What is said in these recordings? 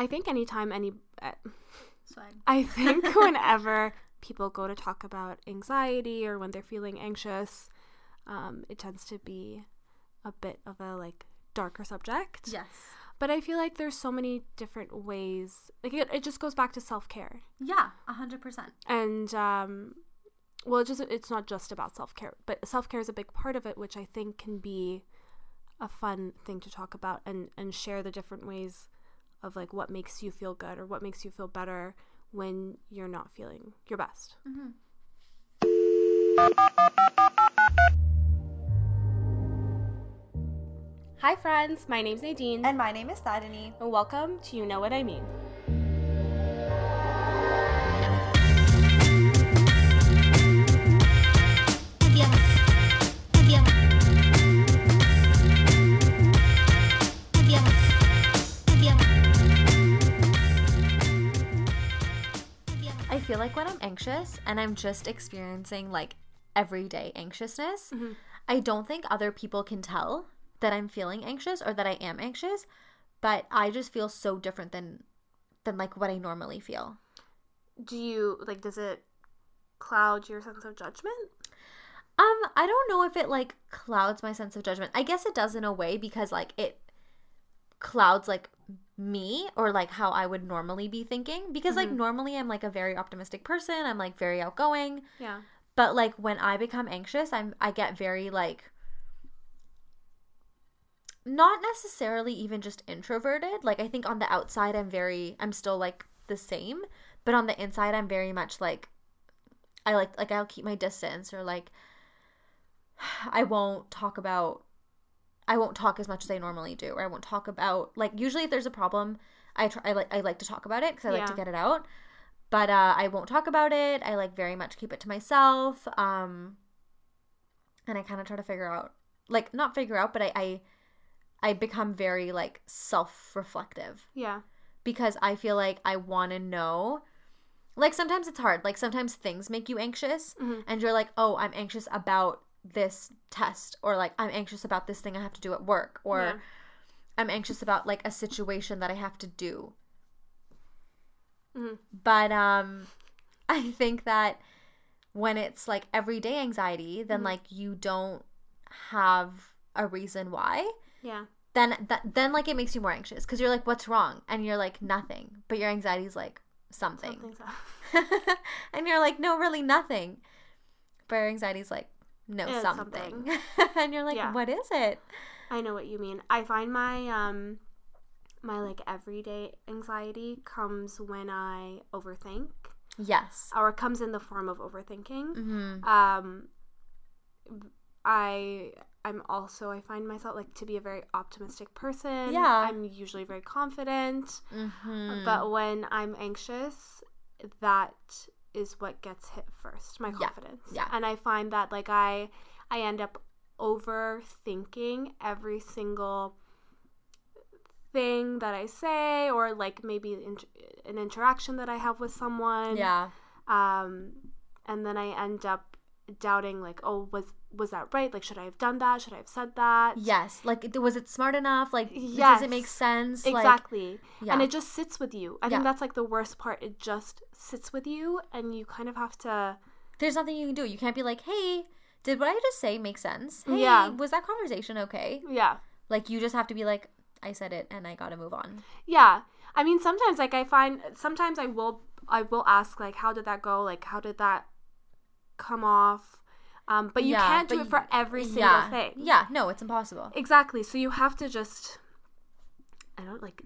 I think anytime any, uh, I think whenever people go to talk about anxiety or when they're feeling anxious, um, it tends to be a bit of a like darker subject. Yes. But I feel like there's so many different ways. Like it, it just goes back to self care. Yeah, a hundred percent. and um well it just it's not just about self-care but self-care is a big part of it which i think can be a fun thing to talk about and and share the different ways of like what makes you feel good or what makes you feel better when you're not feeling your best. Mm-hmm. Hi friends. My name's nadine. And my name is Tarini. and welcome to you know what i mean feel like when I'm anxious and I'm just experiencing like everyday anxiousness, I don't think other people can tell that I'm feeling anxious or that I am anxious, but I just feel so different than than like what I normally feel. do you like does it cloud your sense of judgment Um, I don't know if it like clouds my sense of judgment. I guess it does in a way because like it clouds like me or like how I would normally be thinking because like mm-hmm. normally I'm like a very optimistic person. I'm like very outgoing. yeah But like when I become anxious, I'm I get very like not necessarily even just introverted. Like I think on the outside I'm very I'm still like the same, but on the inside I'm very much like I like like I'll keep my distance or like I won't talk about I won't talk as much as I normally do or I won't talk about like usually if there's a problem I try I like I like to talk about it cuz I like to get it out but uh, I won't talk about it. I like very much keep it to myself. Um, and I kind of try to figure out, like, not figure out, but I, I, I become very like self-reflective yeah because I feel like I want to know. Like sometimes it's hard. Like sometimes things make you anxious, Mhm. and you're like, oh, I'm anxious about this test, or like I'm anxious about this thing I have to do at work, or Yeah. I'm anxious about like a situation that I have to do. Mhm. But um I think that when it's like everyday anxiety, then like you don't have a reason why. yeah Then that then like it makes you more anxious because you're like, what's wrong? And you're like, nothing. But your anxiety is like something. And you're like, no, really nothing. But your anxiety's like, no, It's something. and you're like, Yeah. what is it? I know what you mean. I find my um my like everyday anxiety comes when I overthink Yes. or it comes in the form of overthinking. hmm Um I I'm also I find myself like to be a very optimistic person. Yeah. I'm usually very confident. hmm But when I'm anxious, that is what gets hit first, my Yeah. confidence. Yeah. And I find that like I I end up overthinking every single thing that I say or like maybe in- an interaction that I have with someone. yeah. Um and then I end up doubting like, oh, was was that right? Like should I have done that? Should I have said that? Yes. Like, was it smart enough? Like, does it make sense? Like, Exactly. yeah. And it just sits with you. I think that's like the worst part. It just sits with you and you kind of have to There's nothing you can do. You can't be like, hey, did what I just say make sense? Hey, Yeah. was that conversation okay? Yeah. Like, you just have to be like, I said it and I gotta move on. Yeah. I mean sometimes like I find sometimes I will I will ask like how did that go? Like how did that come off? Um but you Yeah, can't do it for every single yeah. thing. Yeah, no, it's impossible. Exactly. So you have to just I don't like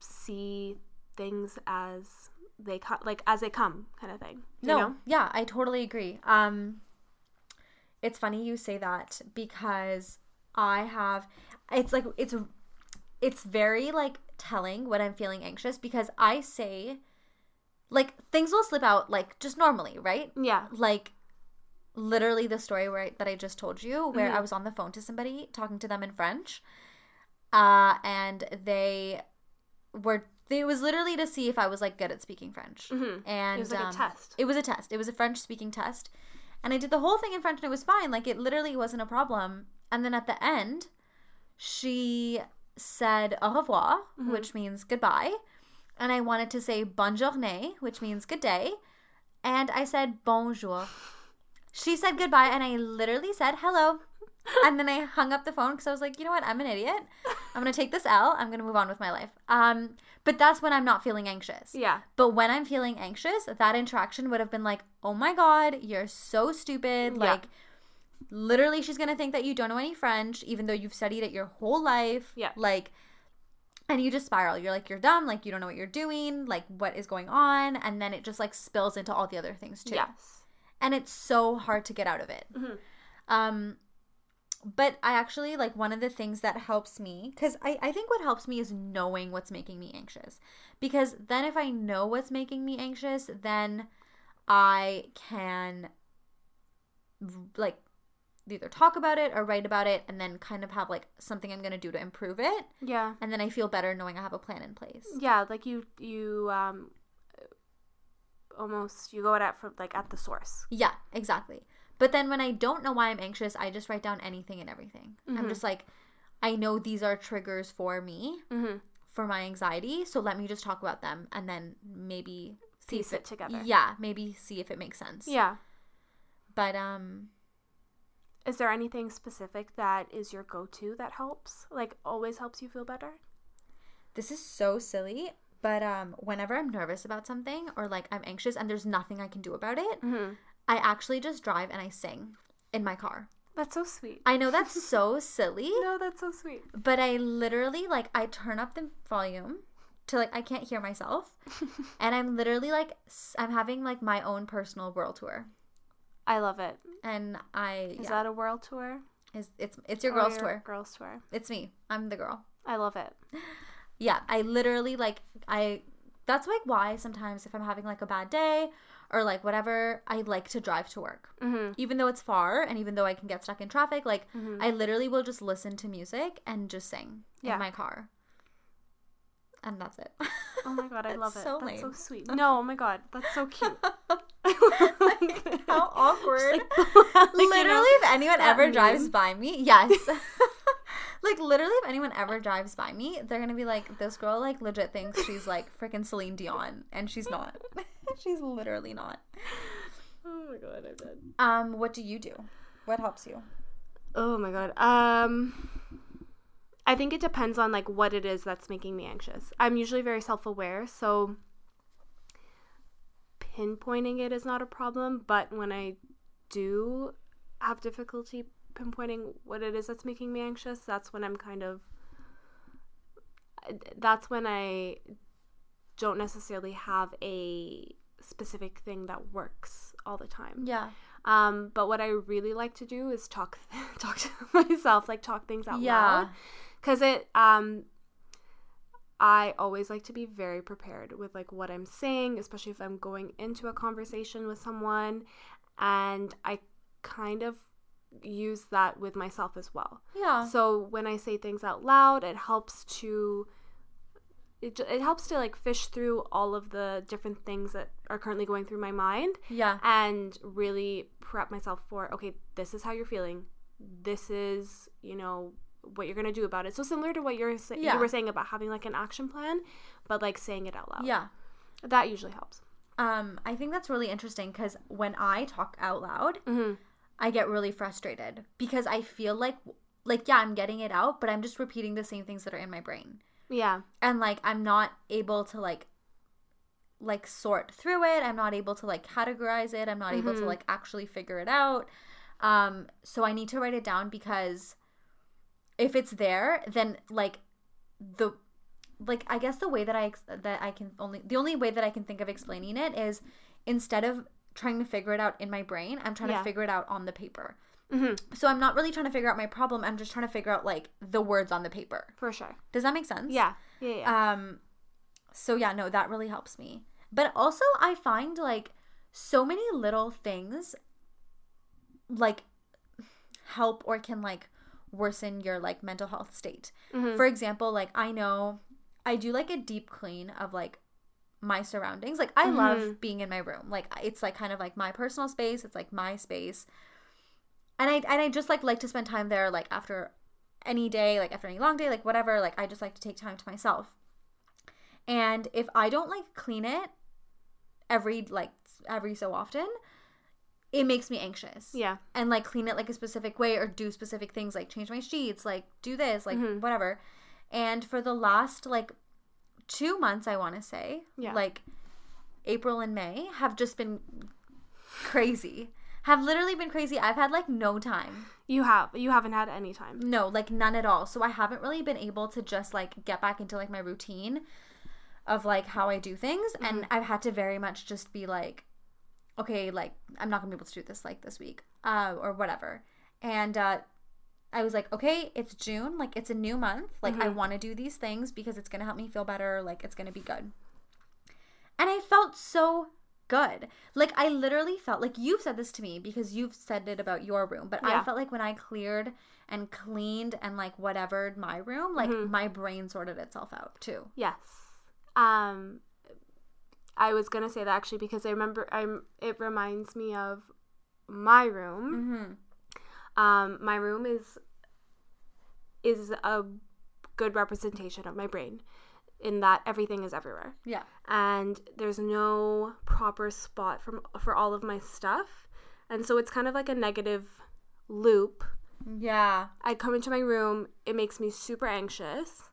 see things as they come like as they come kind of thing. You No, know? yeah, I totally agree. Um, it's funny you say that because I have. It's like it's it's very like telling when I'm feeling anxious because I say like things will slip out like just normally, right? Yeah. Like literally the story where I, that I just told you where Mhm. I was on the phone to somebody talking to them in French. Uh and they were it was literally to see if I was like good at speaking French. Mhm. And It was like um, a test. it was a test. It was a French speaking test. And I did the whole thing in French and it was fine. Like it literally wasn't a problem. And then at the end, she said au revoir, Mhm. which means goodbye, and I wanted to say bonne journée, which means good day, and I said bonjour. She said goodbye, and I literally said hello. and then I hung up the phone because I was like, you know what? I'm an idiot. I'm gonna take this L. I'm gonna move on with my life. Um, but that's when I'm not feeling anxious. Yeah. But when I'm feeling anxious, that interaction would have been like, oh my God, you're so stupid. Yeah. Like, literally, she's going to think that you don't know any French, even though you've studied it your whole life. Yeah. Like, and you just spiral. You're like, you're dumb. Like, you don't know what you're doing. Like, what is going on? And then it just like spills into all the other things too. Yes. And it's so hard to get out of it. Mhm. Um, but I actually like one of the things that helps me because I, I think what helps me is knowing what's making me anxious. Because then if I know what's making me anxious, then I can like either talk about it or write about it and then kind of have like something I'm gonna do to improve it. Yeah. And then I feel better knowing I have a plan in place. Yeah, like you you um almost you go at it from like at the source. Yeah, exactly. But then when I don't know why I'm anxious, I just write down anything and everything. I'm Mhm. just like, I know these are triggers for me. Mm-hmm. for my anxiety. So let me just talk about them and then maybe see Piece if it together. Yeah, maybe see if it makes sense. Yeah. But um Is there anything specific that is your go-to that helps? Like always helps you feel better? this is so silly, but um whenever I'm nervous about something or like I'm anxious and there's nothing I can do about it, Mm-hmm. I actually just drive and I sing in my car. That's so sweet. I know that's so silly, no, that's so sweet. but I literally like I turn up the volume to like I can't hear myself and I'm literally like I'm having like my own personal world tour. I love it. And I Is yeah, that a world tour? is it's it's your Or girls tour. Girls tour. It's me. I'm the girl. I love it. Yeah, I literally like I that's like why sometimes if I'm having like a bad day or like whatever, I like to drive to work. Mm-hmm. Even though it's far and even though I can get stuck in traffic, like Mhm. I literally will just listen to music and just sing Yeah. in my car. And that's it. Oh my god, I love it. so that's so sweet. No, oh my god, that's so cute. Like, how awkward. Like, like, you literally, know, if anyone ever drives by me, yes. like literally, if anyone ever drives by me, they're gonna be like, "This girl like legit thinks she's like freaking Celine Dion, and she's not. she's literally not." Oh my god, I'm dead. Um, what do you do? What helps you? Oh my god. Um I think it depends on like what it is that's making me anxious. I'm usually very self-aware, so pinpointing it is not a problem, but when I do have difficulty pinpointing what it is that's making me anxious, that's when I'm kind of that's when I don't necessarily have a specific thing that works all the time. Yeah, Um, but what I really like to do is talk talk to myself, like talk things out Yeah. loud, because it. Um, I always like to be very prepared with like what I'm saying, especially if I'm going into a conversation with someone, and I kind of use that with myself as well. yeah, So when I say things out loud, it helps to it, it helps to like fish through all of the different things that are currently going through my mind yeah, and really prep myself for okay this is how you're feeling. This is you know what you're gonna do about it so similar to what you're sa- Yeah. you were saying about having like an action plan but like saying it out loud yeah. that usually helps Um, I think that's really interesting because when I talk out loud, mm-hmm. I get really frustrated because I feel like, like, yeah, I'm getting it out, but I'm just repeating the same things that are in my brain. yeah and like i'm not able to like like sort through it i'm not able to like categorize it i'm not able to Mhm. like actually figure it out um so i need to write it down because if it's there then like the like i guess the way that i that i can only the only way that i can think of explaining it is instead of trying to figure it out in my brain i'm trying Yeah. to figure it out on the paper mm-hmm. so i'm not really trying to figure out my problem i'm just trying to figure out like the words on the paper for sure does that make sense yeah yeah yeah um so yeah, no, that really helps me. But also I find like so many little things like help or can like worsen your like mental health state. Mhm. For example, like I know I do like a deep clean of like my surroundings. Like I Mhm. love being in my room. Like it's like kind of like my personal space. It's like my space. And I and I just like like to spend time there like after any day, like after any long day, like whatever, like I just like to take time to myself. And if I don't like clean it every like every so often, it makes me anxious. Yeah. And like clean it like a specific way or do specific things like change my sheets, like do this, like Mhm. whatever. And for the last like 2 months I want to say, Yeah. like April and May have just been crazy. Have literally been crazy. I've had like no time. You have. You haven't had any time. No, like none at all. So I haven't really been able to just like get back into like my routine of like how I do things. And I've had to very much just be like, okay, like I'm not gonna be able to do this like this week, uh, or whatever. And uh I was like, okay, it's June, like it's a new month. Like I want to do these things because it's gonna help me feel better, like it's gonna be good. And I felt so good. Like I literally felt like you've said this to me because you've said it about your room, but I felt like when I cleared and cleaned and like whatever my room, like my brain sorted itself out too. Yes. Um I was going to say that actually because I remember I'm it reminds me of my room. Mhm. Um my room is is a good representation of my brain in that everything is everywhere. Yeah. and there's no proper spot from for all of my stuff. And so it's kind of like a negative loop. Yeah. I come into my room, it makes me super anxious.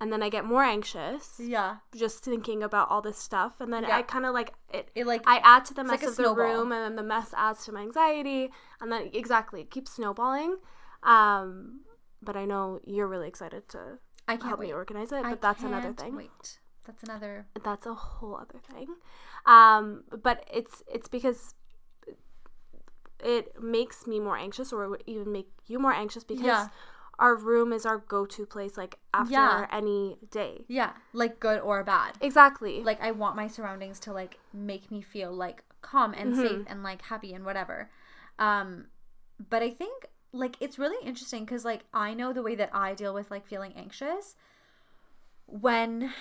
And then I get more anxious Yeah. just thinking about all this stuff and then Yeah. I kind of like it It like I add to the mess like of the room and then the mess adds to my anxiety and then exactly it keeps snowballing. Um but I know you're really excited to I can't help wait. me organize it, I but that's another thing. Wait. That's another that's a whole other thing um but it's it's because it makes me more anxious or it would even make you more anxious because Yeah. Our room is our go-to place like after Yeah. any day Yeah, like good or bad. exactly Like I want my surroundings to like make me feel like calm and Mm-hmm. safe and like happy and whatever. Um but I think like it's really interesting cuz like I know the way that I deal with like feeling anxious when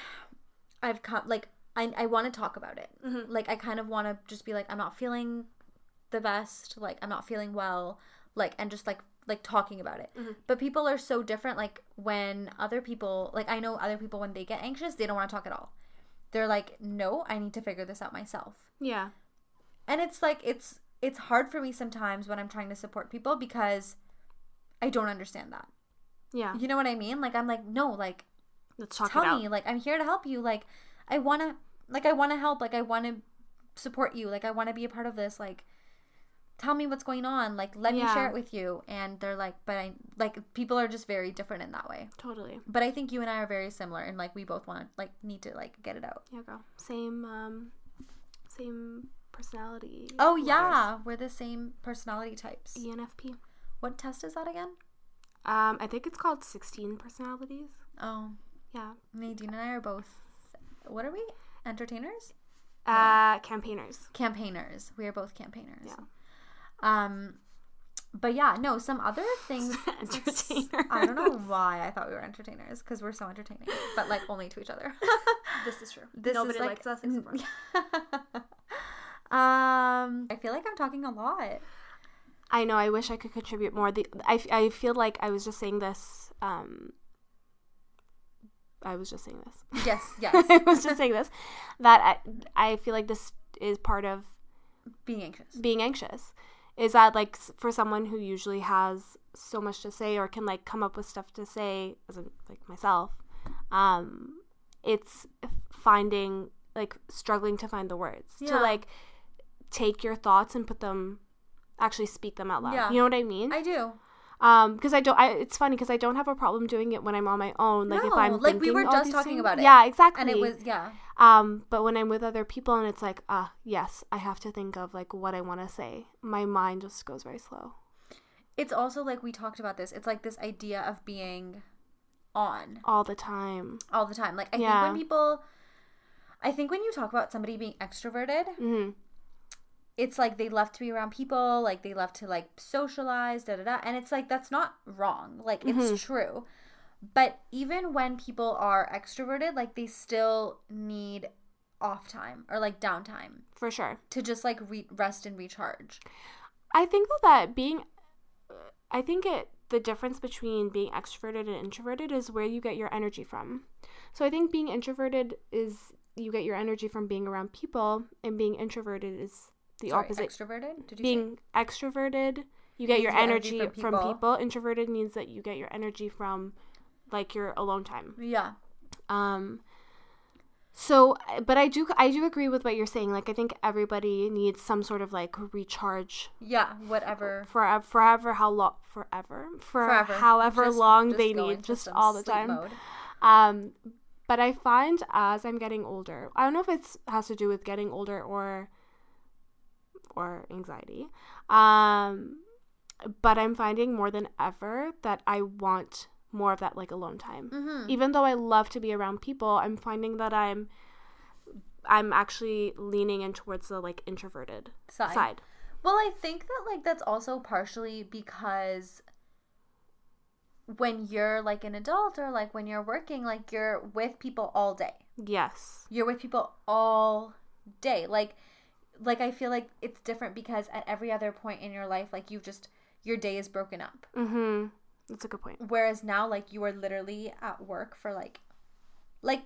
I've come like I I want to talk about it. Mhm. Like I kind of want to just be like I'm not feeling the best, like I'm not feeling well, like and just like like talking about it. Mhm. But people are so different like when other people like I know other people when they get anxious, they don't want to talk at all. They're like, "No, I need to figure this out myself." yeah And it's like it's it's hard for me sometimes when I'm trying to support people because I don't understand that. yeah You know what I mean? Like I'm like, "No, like let's talk tell me like i'm here to help you like i want to like i want to help like i want to support you like i want to be a part of this like tell me what's going on like let me share it with you. And they're like but i like people are just very different in that way. Totally. But i think you and i are very similar and like we both want like need to like get it out. Yeah girl. Same um same personality oh letters. yeah. We're the same personality types. Enfp what test is that again? Um i think it's called 16 personalities. Oh. Yeah. Nadine and i are both what are we? Entertainers? Uh campaigners. Campaigners. We are both campaigners. Yeah. Um but yeah no some other things entertainers i don't know why i thought we were entertainers because we're so entertaining but like only to each other this is true this nobody is like, likes us except for us. um i feel like i'm talking a lot I know. I wish I could contribute more. The I, I feel like I was just saying this. Um, I was just saying this. yes yes I was just saying this. That I I feel like this is part of being anxious being anxious. Is that like for someone who usually has so much to say or can like come up with stuff to say, as in, like myself, um, it's finding like struggling to find the words Yeah. to like take your thoughts and put them actually speak them out loud. Yeah. You know what I mean? i do um because i don't I, it's funny because i don't have a problem doing it when i'm on my own like if i'm like, we were just talking things- about it. yeah exactly and it was yeah. Um but when i'm with other people and it's like ah yes i have to think of like what i want to say my mind just goes very slow. It's also like we talked about this it's like this idea of being on. All the time. All the time like i Yeah. think when people i think when you talk about somebody being extroverted hmm it's like they love to be around people, like they love to like socialize, da da da. And it's like that's not wrong. Like it's Mm-hmm. true. But even when people are extroverted, like they still need off time or like downtime for sure to just like re- rest and recharge. i think though that being i think it the difference between being extroverted and introverted is where you get your energy from. So I think being introverted is you get your energy from being around people, and being introverted is the Sorry, opposite. Extroverted? Did you being extroverted, you get You your energy, energy from, from people. people. Introverted means that you get your energy from like your alone time. Yeah. Um so but I do I do agree with what you're saying. Like I think everybody needs some sort of like recharge Yeah, whatever. forever forever how long forever for Forever. however Just- long just they need just all the time. mode. Um, but I find as I'm getting older, I don't know if it's has to do with getting older or or anxiety. Um, but I'm finding more than ever that I want more of that like alone time. Mhm. Even though I love to be around people, I'm finding that I'm I'm actually leaning in towards the like introverted Side. side. Well, I think that like that's also partially because when you're like an adult or like when you're working, like you're with people all day. Yes. You're with people all day. Like like I feel like it's different because at every other point in your life, like you just your day is broken up. Mm-hmm. That's a good point. Whereas now like you are literally at work for like like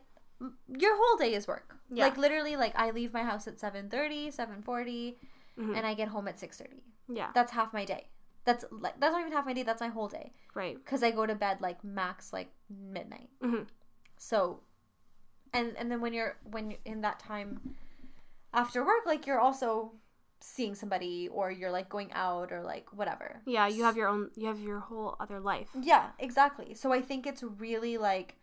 your whole day is work. Yeah. Like literally like I leave my house at 7:30, 7:40 Mhm. and I get home at 6:30. Yeah. That's half my day. That's like that's not even half my day. That's my whole day Right. because I go to bed like max like midnight. Mhm. So, and and then when you're when you're in that time after work, like you're also seeing somebody or you're like going out or like whatever. Yeah, you have your own you have your whole other life. Yeah, exactly. So I think it's really like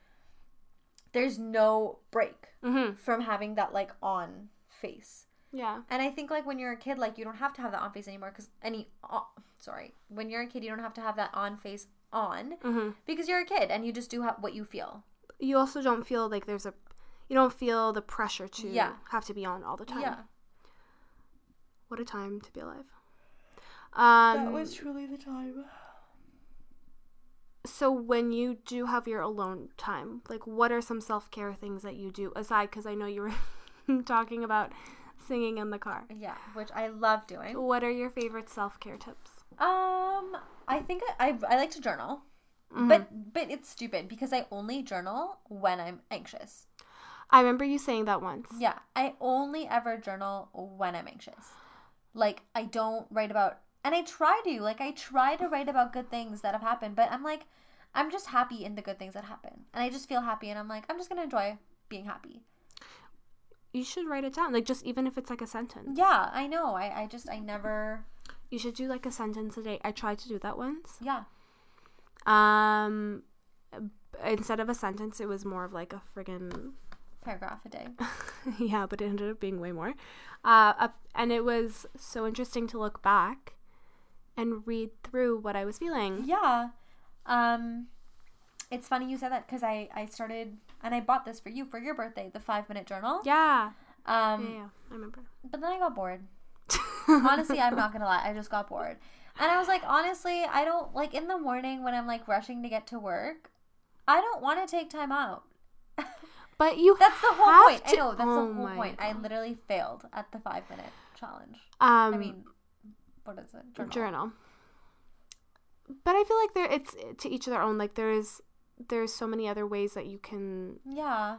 there's no break Mhm. from having that like on face. Yeah. And I think like when you're a kid, like you don't have to have that on face anymore because any, uh, sorry, when you're a kid, you don't have to have that on face on Mhm. because you're a kid and you just do ha- what you feel. You also don't feel like there's a you don't feel the pressure to Yeah. have to be on all the time. Yeah, What a time to be alive. Um that was truly the time. so when you do have your alone time, like what are some self-care things that you do aside cuz I know you were talking about singing in the car. Yeah, which I love doing. What are your favorite self-care tips? Um, I think I I, I like to journal, Mm-hmm. but but it's stupid because I only journal when I'm anxious. I remember you saying that once. Yeah, I only ever journal when I'm anxious. Like I don't write about and I try to, like I try to write about good things that have happened, but I'm like I'm just happy in the good things that happen. And I just feel happy and I'm like I'm just going to enjoy being happy. You should write it down, like just even if it's like a sentence. Yeah, I know. I I just I never You should do like a sentence a day. I tried to do that once. yeah. Um, instead of a sentence, it was more of like a friggin' Paragraph a day. yeah, but it ended up being way more. Uh, up, and it was so interesting to look back and read through what I was feeling. Yeah. Um it's funny you said that cuz I I started and I bought this for you for your birthday, the 5 minute journal. Yeah, Um yeah, yeah, I remember. but then I got bored. honestly, I'm not gonna lie. I just got bored. And I was like, honestly, I don't like in the morning when I'm like rushing to get to work, I don't want to take time out. But you That's the whole have point. I know, that's Oh the whole point. I literally failed at the five minute challenge. um, I mean, what is it? Journal. journal. But I feel like there, it's to each their own. Like there is, there's so many other ways that you can Yeah.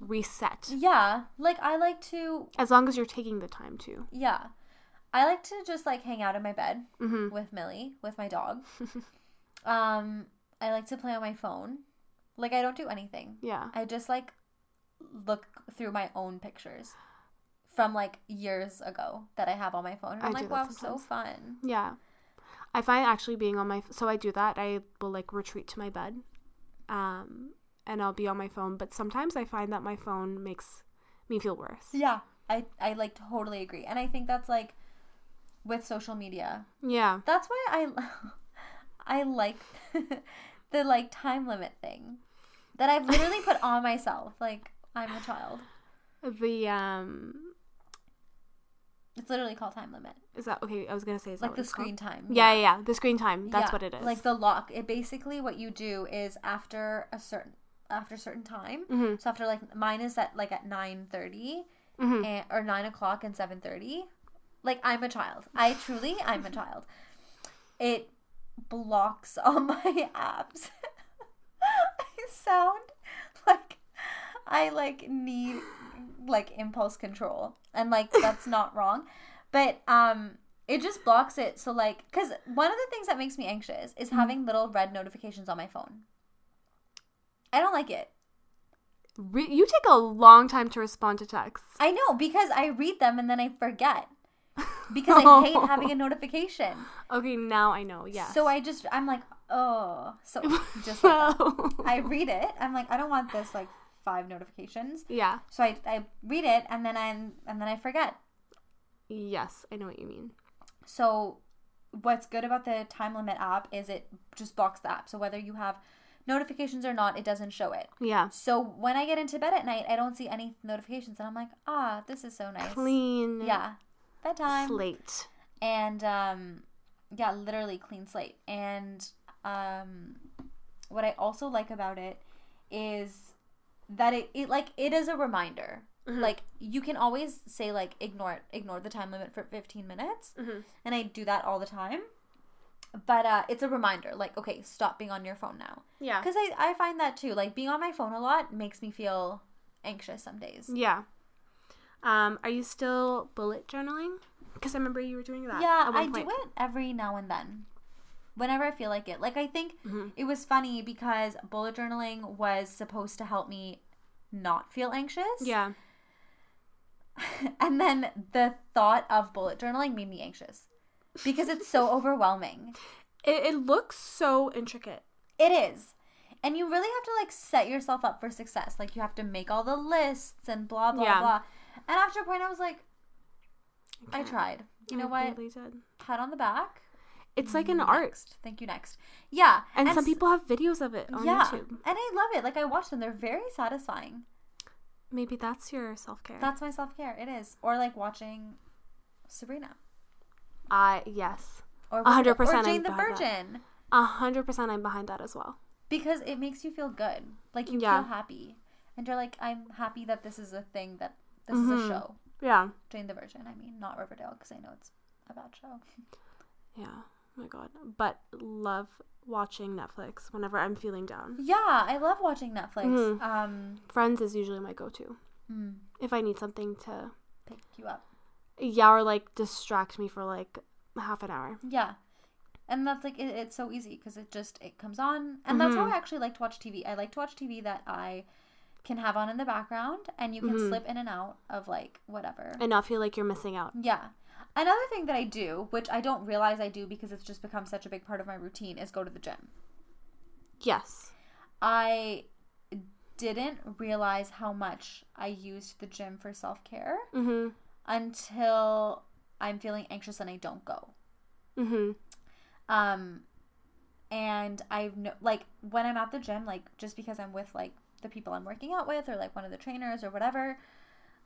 reset, Yeah. Like, I like to, as long as you're taking the time to. yeah. I like to just like hang out in my bed Mm-hmm. with Millie, with my dog. um, I like to play on my phone. Like, I don't do anything. Yeah. I just like look through my own pictures from like years ago that I have on my phone. And I I'm do like, wow, so fun. Yeah. I find actually being on my so I do that. I will like retreat to my bed. Um and I'll be on my phone, but sometimes I find that my phone makes me feel worse. Yeah, I I like totally agree, and I think that's like with social media. Yeah. That's why I I like the like time limit thing that I've literally put on myself. Like I'm a child. The um It's literally called time limit. is that okay, I was to say is Like the it's called? screen time. Yeah, yeah, yeah, the screen time. That's Yeah, what it is. Like the lock. It basically what you do is after a certain after a certain time. Mhm. So after like mine is at like at nine thirty Mhm. and or nine o'clock and seven thirty. Like I'm a child. I truly I'm a child. It blocks all my apps. Sound like I like need like impulse control. And like that's not wrong. But um it just blocks it so like cuz one of the things that makes me anxious is having little red notifications on my phone. I don't like it. Re- you take a long time to respond to texts. I know because I read them and then I forget. Because I hate having a notification. Okay, now I know. Yeah. So I just I'm like, oh, so just like. I read it. I'm like, I don't want this like five notifications. yeah. So I, I read it and then I and then I forget. Yes, I know what you mean. So what's good about the time limit app is it just blocks the app. So whether you have notifications or not, it doesn't show it. Yeah. So when I get into bed at night, I don't see any notifications and I'm like, ah, this is so nice. Clean. Yeah. Bedtime. Slate. and um yeah literally clean slate and um what i also like about it is that it, it like it is a reminder like you can always say like ignore it ignore the time limit for 15 minutes Mhm. and i do that all the time but uh it's a reminder like okay stop being on your phone now Yeah. because I, I find that too like being on my phone a lot makes me feel anxious some days Yeah. Um, are you still bullet journaling? Because I remember you were doing that. Yeah, I point. do it every now and then. Whenever I feel like it. Like I think Mhm. it was funny because bullet journaling was supposed to help me not feel anxious. Yeah. and then the thought of bullet journaling made me anxious. Because it's so overwhelming. It, it looks so intricate. It is. And you really have to like set yourself up for success. Like you have to make all the lists and blah blah Yeah. blah. And after a point I was like, I tried. You know I what? really did. Pat on the back. It's like an art. Next. Thank you. Next. Yeah. And, some s- people have videos of it on yeah, YouTube. and I love it. Like I watch them; they're very satisfying. Maybe that's your self care. That's my self care. It is, or like watching Sabrina, I yes. or hundred or percent Jane I'm the. Virgin, A hundred percent I'm behind that as well. because it makes you feel good. Like you Yeah. feel happy, and you're like, I'm happy that this is a thing that this is a Mhm. show. Yeah. Jane the Virgin. I mean, not Riverdale, because I know it's a bad show. Yeah. Oh my god. But love watching Netflix whenever I'm feeling down. Yeah, I love watching Netflix. Mhm. Um, Friends is usually my go to. mm, If I need something to pick you up. yeah, or like distract me for like half an hour. Yeah. And that's like it, it's so easy because it just it comes on, and that's how Mhm. I actually like to watch TV. I like to watch TV that I can have on in the background, and you can Mhm. slip in and out of like whatever. And not feel like you're missing out. yeah. Another thing that I do, which I don't realize I do because it's just become such a big part of my routine, is go to the gym. Yes. I didn't realize how much I used the gym for self care Mm-hmm. until I'm feeling anxious and I don't go. Mm-hmm. um and i've no like when i'm at the gym like just because i'm with like the people i'm working out with or like one of the trainers or whatever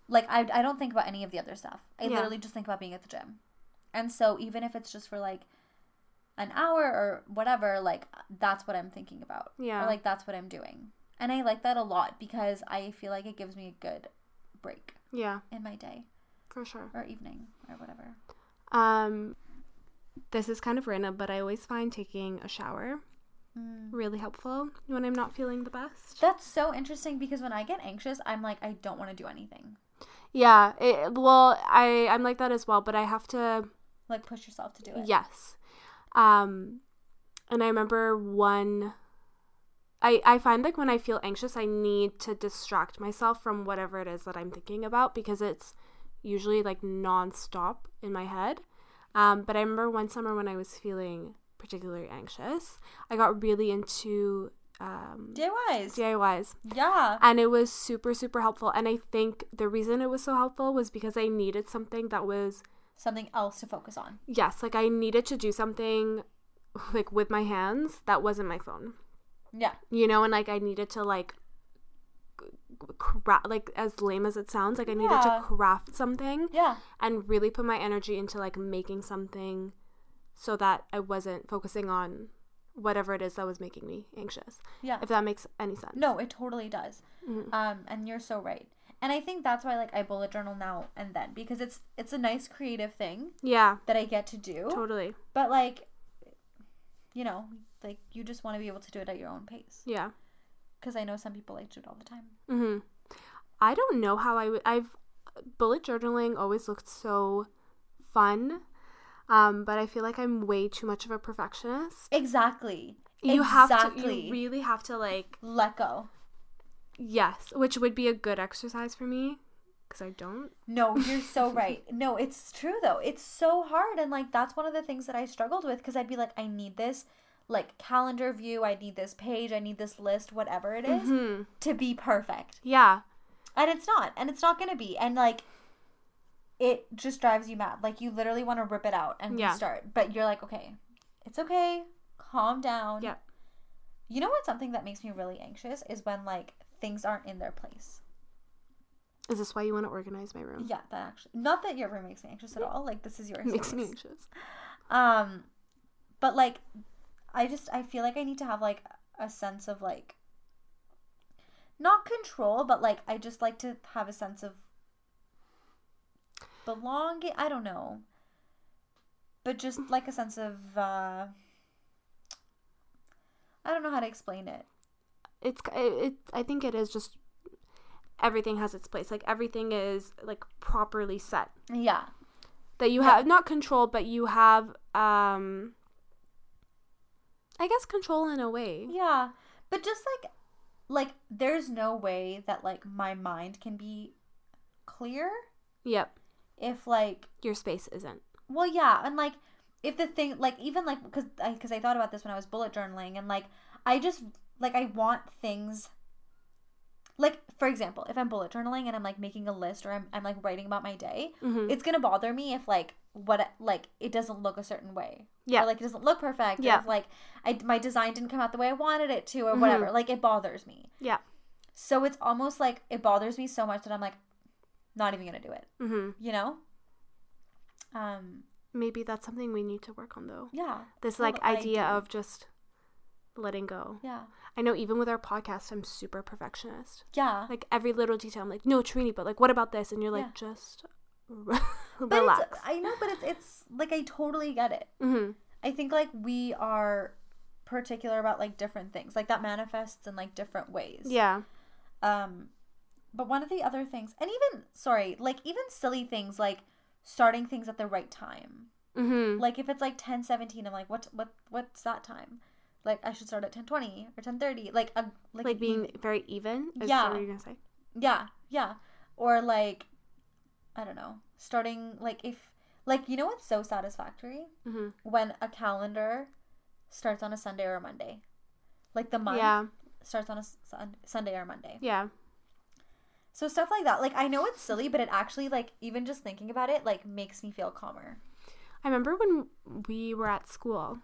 like i, I don't think about any of the other stuff i Yeah. literally just think about being at the gym and so even if it's just for like an hour or whatever like that's what i'm thinking about Yeah. or like that's what i'm doing and i like that a lot because i feel like it gives me a good break Yeah, in my day for sure. or evening or whatever Um this is kind of random, but I always find taking a shower Mm. really helpful when I'm not feeling the best. That's so interesting because when I get anxious, I'm like, I don't want to do anything. Yeah, it, well, I I'm like that as well, but I have to Like, push yourself to do it. Yes. Um and I remember one I I find like when I feel anxious I need to distract myself from whatever it is that I'm thinking about because it's usually like nonstop in my head. Um but I remember one summer when I was feeling particularly anxious, I got really into um DIYs. DIYs Yeah. and it was super super helpful and I think the reason it was so helpful was because I needed something that was Something else to focus on. yes, like I needed to do something like with my hands that wasn't my phone. Yeah. You know, and like I needed to like craft like as lame as it sounds, like I needed Yeah. to craft something Yeah. and really put my energy into like making something so that I wasn't focusing on whatever it is that was making me anxious. Yeah. If that makes any sense. No, it totally does. Mhm. Um, and you're so right. And I think that's why like I bullet journal now and then because it's it's a nice creative thing Yeah, that I get to do. totally. But like you know, like you just want to be able to do it at your own pace. Yeah. Because I know some people like to do it all the time. hmm I don't know how I would. I've bullet journaling always looked so fun, um, but I feel like I'm way too much of a perfectionist. Exactly. You have to. You really have to like. Let go. Yes, which would be a good exercise for me because I don't. No, you're so right. No, it's true though. It's so hard. And like, that's one of the things that I struggled with because I'd be like, I need this like calendar view. I need this page. I need this list, whatever it is, Mhm. to be perfect. Yeah. And it's not. And it's not going to be. And like, it just drives you mad. Like, you literally want to rip it out and Yeah. restart. But you're like, okay, it's okay. Calm down. Yeah. You know what? Something that makes me really anxious is when like things aren't in their place. Is this why you want to organize my room? Yeah, that actually. Not that your room makes me anxious at all. Like, this is your makes me anxious. Um, but like, I just I feel like I need to have like a sense of like, not control, but like I just like to have a sense of belonging. I don't know, but just like a sense of uh, I don't know how to explain it. It's it, it. I think it is just everything has its place. Like everything is like properly set. Yeah, that you Yeah. have not control but you have um i guess control in a way yeah, but just like like there's no way that like my mind can be clear yep if like your space isn't Well, yeah, and like if the thing, like even like because I because I thought about this when I was bullet journaling, and like I just like I want things. Like for example, if I'm bullet journaling and I'm like making a list or I'm I'm like writing about my day, Mhm. it's gonna bother me if like what like it doesn't look a certain way. Yeah. Or, like it doesn't look perfect. Yeah. if, like I my design didn't come out the way I wanted it to or Mhm. whatever. Like it bothers me. yeah So it's almost like it bothers me so much that I'm like not even gonna do it. hmm You know. Um. maybe that's something we need to work on though Yeah. this like idea of just letting go Yeah. i know even with our podcast i'm super perfectionist Yeah. like every little detail i'm like no trini but like what about this and you're like Yeah. just relax I know, but it's it's like I totally get it. hmm I think like we are particular about like different things, like that manifests in like different ways. yeah Um, but one of the other things, and even sorry, like even silly things like starting things at the right time. hmm Like if it's like ten seventeen, I'm like, what what what's that time? Like I should start at ten twenty or ten thirty. Like a like, like being very even is Yeah. what you're gonna say Yeah, yeah. Or like I don't know, starting like if like you know what's so satisfactory hmm when a calendar starts on a Sunday or a Monday. Like the month yeah starts on a sun- Sunday or Monday. yeah So stuff like that. Like I know it's silly, but it actually like even just thinking about it like makes me feel calmer. I remember when we were at school,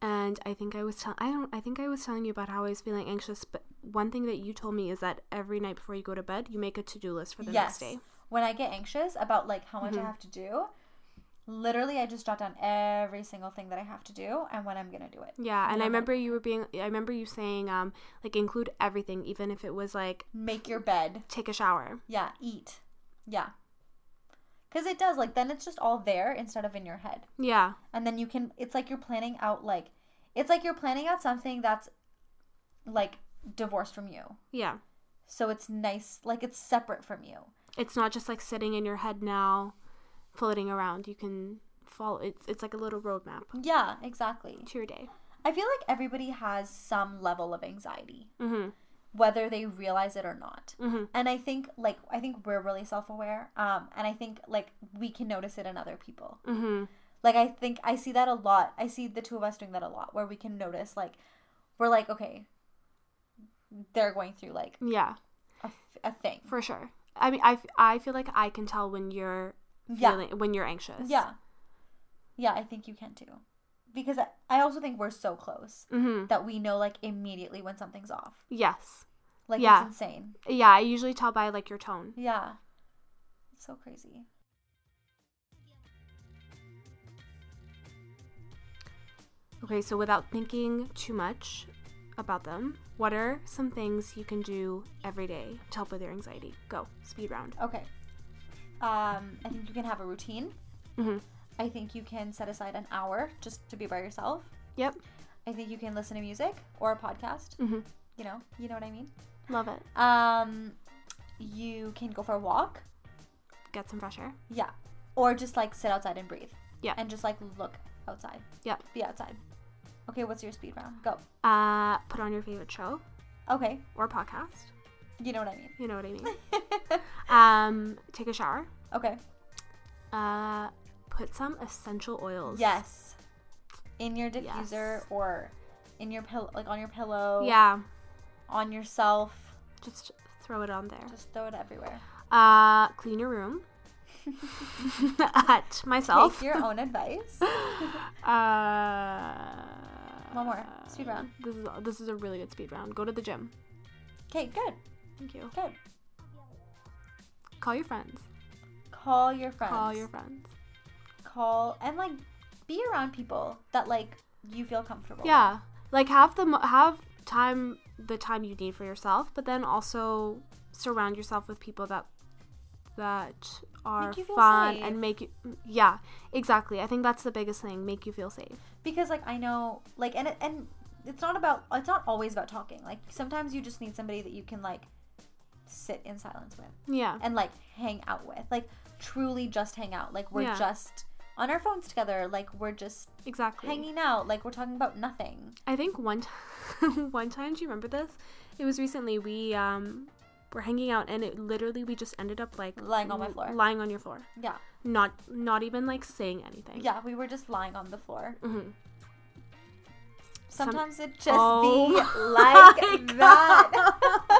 and I think I was telling I don't I think I was telling you about how I was feeling anxious. But one thing that you told me is that every night before you go to bed, you make a to do list for the next day. When I get anxious about like how much I Mhm. have to do, literally I just jot down every single thing that I have to do and when I'm gonna do it. Yeah, and. I remember you were being I remember you saying um like include everything, even if it was like Make your bed. take a shower. Yeah, eat. Yeah. Cause it does, like then it's just all there instead of in your head. Yeah, And then you can it's like you're planning out like it's like you're planning out something that's like divorced from you. yeah. So it's nice like it's separate from you. It's not just like sitting in your head now, floating around. You can follow. It's it's like a little roadmap Yeah, exactly. to your day. I feel like everybody has some level of anxiety, Mm-hmm. whether they realize it or not. Mm-hmm. And I think like I think we're really self-aware. Um and I think like we can notice it in other people. Mm-hmm. Like I think I see that a lot. I see the two of us doing that a lot where we can notice like we're like okay, they're going through like Yeah. a, f- a thing. For sure. I mean, I, f- I feel like I can tell when you're Yeah. feeling when you're anxious. Yeah. Yeah, I think you can too. Because I, I also think we're so close Mm-hmm. that we know like immediately when something's off. Yes. Like Yeah. it's insane. Yeah. I usually tell by like your tone. Yeah. It's so crazy. Okay. So without thinking too much about them, what are some things you can do every day to help with your anxiety? Go. Speed round. Okay. Um, I think you can have a routine. Mm-hmm. I think you can set aside an hour just to be by yourself. Yep. I think you can listen to music or a podcast. hmm You know, you know what I mean. Love it. Um, you can go for a walk. Get some fresh air. Yeah. Or just like sit outside and breathe. Yeah. And just like look outside. Yeah. Be outside. Okay, what's your speed round? Go. Uh, put on your favorite show Okay. or podcast. You know what I mean. You know what I mean. um, take a shower. okay. Uh, put some essential oils. Yes. In your diffuser Yes. or in your pillow, like on your pillow. Yeah. On yourself. Just throw it on there. Just throw it everywhere. Uh, clean your room. At myself. Take your own advice. Uh, One more. Speed round. This is this is a really good speed round. Go to the gym. Okay, good. Thank you. Good. Call your friends. Call your friends. Call your friends. Call and like be around people that like you feel comfortable. Yeah, like have the mo- have time the time you need for yourself, but then also surround yourself with people that that are Make you feel fun safe. and make you yeah exactly. I think that's the biggest thing. Make you feel safe. because like I know like and and it's not about it's not always about talking. Like sometimes you just need somebody that you can like sit in silence with Yeah. and like hang out with. Like truly just hang out. Like we're Yeah. just on our phones together. Like we're just Exactly. hanging out. Like we're talking about nothing. I think one t- one time, do you remember this? It was recently. We um were hanging out, and it literally we just ended up like Lying on my floor. lying on your floor, Yeah. not not even like saying anything. Yeah, we were just lying on the floor. hmm Sometimes it just Oh be like that.